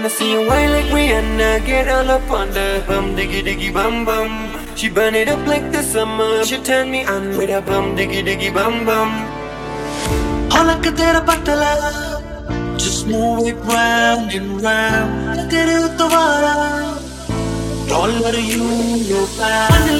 wanna see you whine like Rihanna. Get all up on the bum diggy diggy bum bum. She burn it up like the summer. She turn me on with her bum diggy diggy bum bum. Hola que tera patala. Just move it round and round. Tere uttavara Dollar you no fat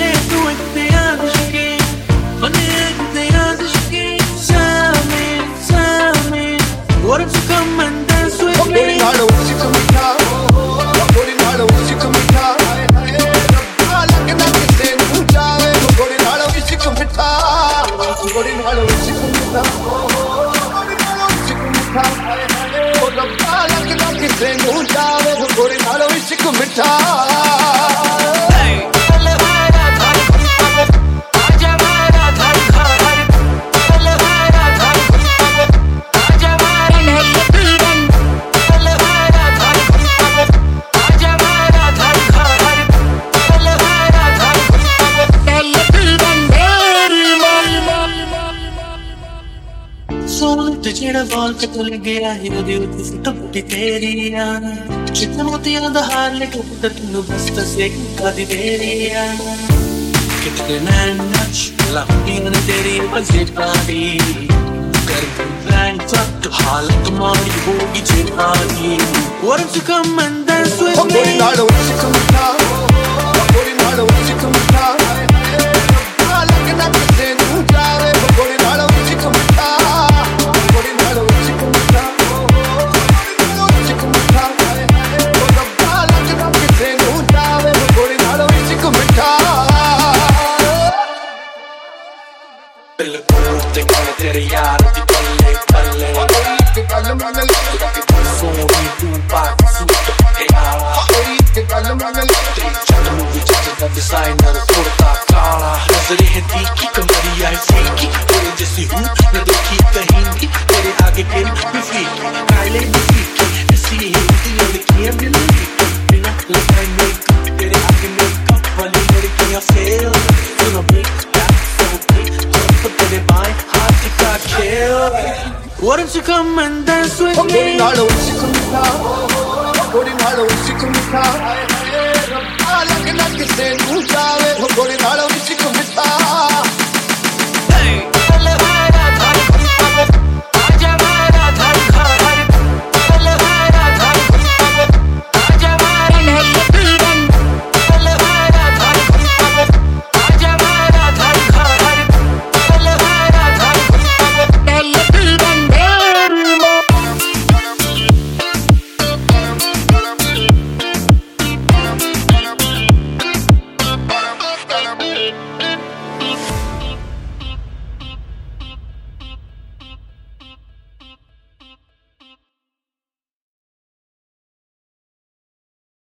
ਨਾਲ ਉਸਿਕ ਮਿੱਠਾ ਸੋਹਣ ਤੇ ਜਿਹੜਾ ਵਾਲ ਤੇ ਤੁਲ ਗਿਆ ਹੈ ਉਹਦੇ ਉੱਤੇ ਫੋਟੋ ਪੁੱਟੀ ਤੇਰੀ ਆ ಚಿತ್ರಮೋತಿಯಾದ ಹಾರ್ಲಿ ಕಟ್ಟಿದ ತಿನ್ನು ಬಸ್ತ ಸೇಕು ಕದಿದೇರಿಯ कितने नैन नच लंबी ने तेरी बजेटारी कर ब्लैंक फक हालत तुम्हारी होगी जेठारी What if you come and dance with me? What if you come and dance? What if you come and dance? ਬਿਲਕੁਲ ਤੇ ਕੋਲ ਤੇਰੇ ਯਾਰ ਦੀ ਪੱਲੇ ਪੱਲੇ ਕਿ ਕੱਲ ਮੰਗਲ ਸੋਹਣੀ ਤੂੰ ਪਾ ਕੇ ਸੂਟ ਤੇ ਆਲਾ ਕਿ ਕੱਲ ਮੰਗਲ Giallo vestito da designer porta cala नजरे है तीखी कमरिया है फीकी तेरे जैसी हूँ न देखी कहीं भी तेरे आगे तेरी भी फीकी काले भी फीकी ऐसी हिंदी लड़कियां मिलेंगी बिना लगाए Why don't you come and dance with me? Golden Hollow, she come to Golden Hollow, she come to